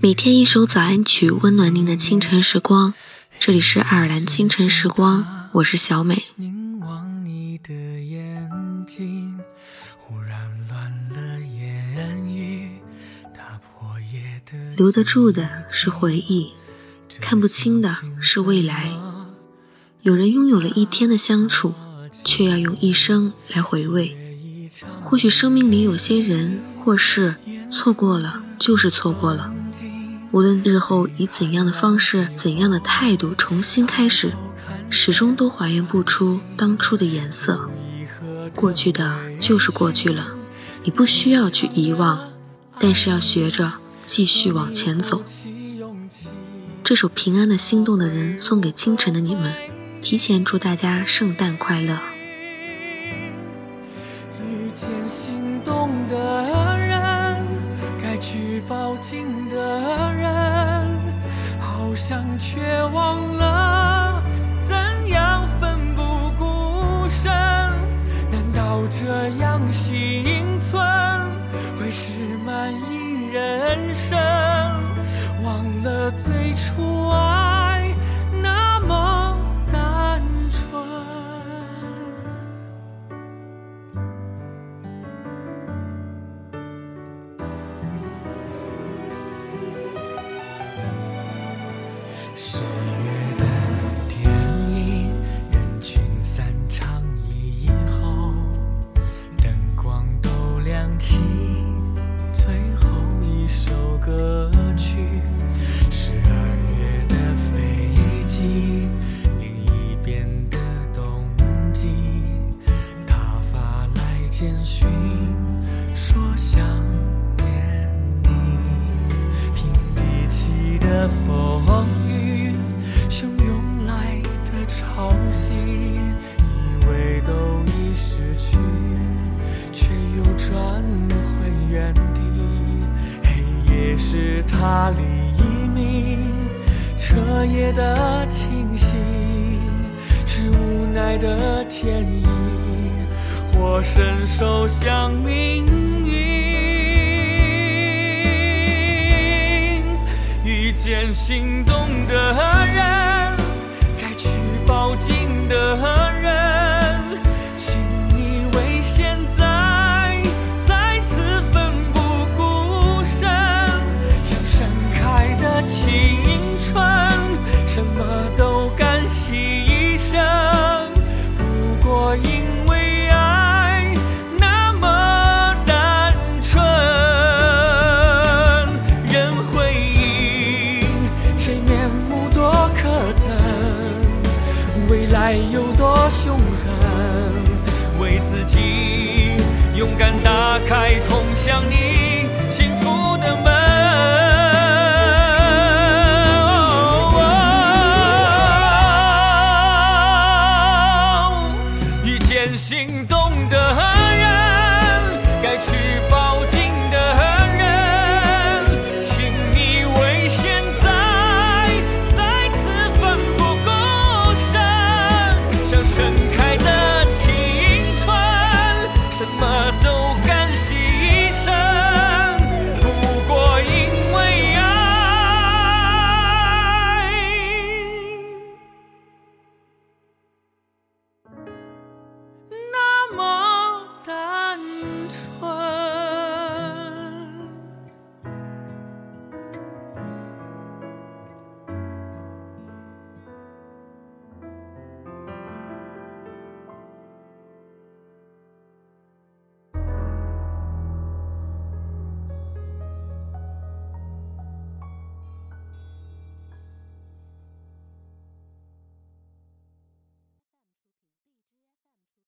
每天一首早安曲，温暖您的清晨时光。这里是爱尔兰清晨时光，我是小美。留得住的是回忆，看不清的是未来。有人拥有了一天的相处，却要用一生来回味。或许生命里有些人或事，错过了就是错过了。无论日后以怎样的方式、怎样的态度重新开始，始终都还原不出当初的颜色。过去的就是过去了，你不需要去遗忘，但是要学着。继续往前走。这首《平安的心动的人》送给清晨的你们，提前祝大家圣诞快乐。遇见心动的人，抱紧的人，好像却忘了怎样奋不顾身。难道这样幸存会是满意？人生忘了最初爱十月的电影，人群散场以后，灯光都亮起。最后一首歌曲十二月的飞机，另一边的冬季，他发来简讯说想念你。平地起的风雨，汹涌来的潮汐，以为都已失去，却又转回原地。黑夜是他黎明，彻夜的清醒，是无奈的天意，或伸手向命运。遇见心动的什么都甘心一生，不过因为爱那么单纯。任回忆谁面目多可憎，未来有多凶狠，为自己勇敢打开通向你。心动。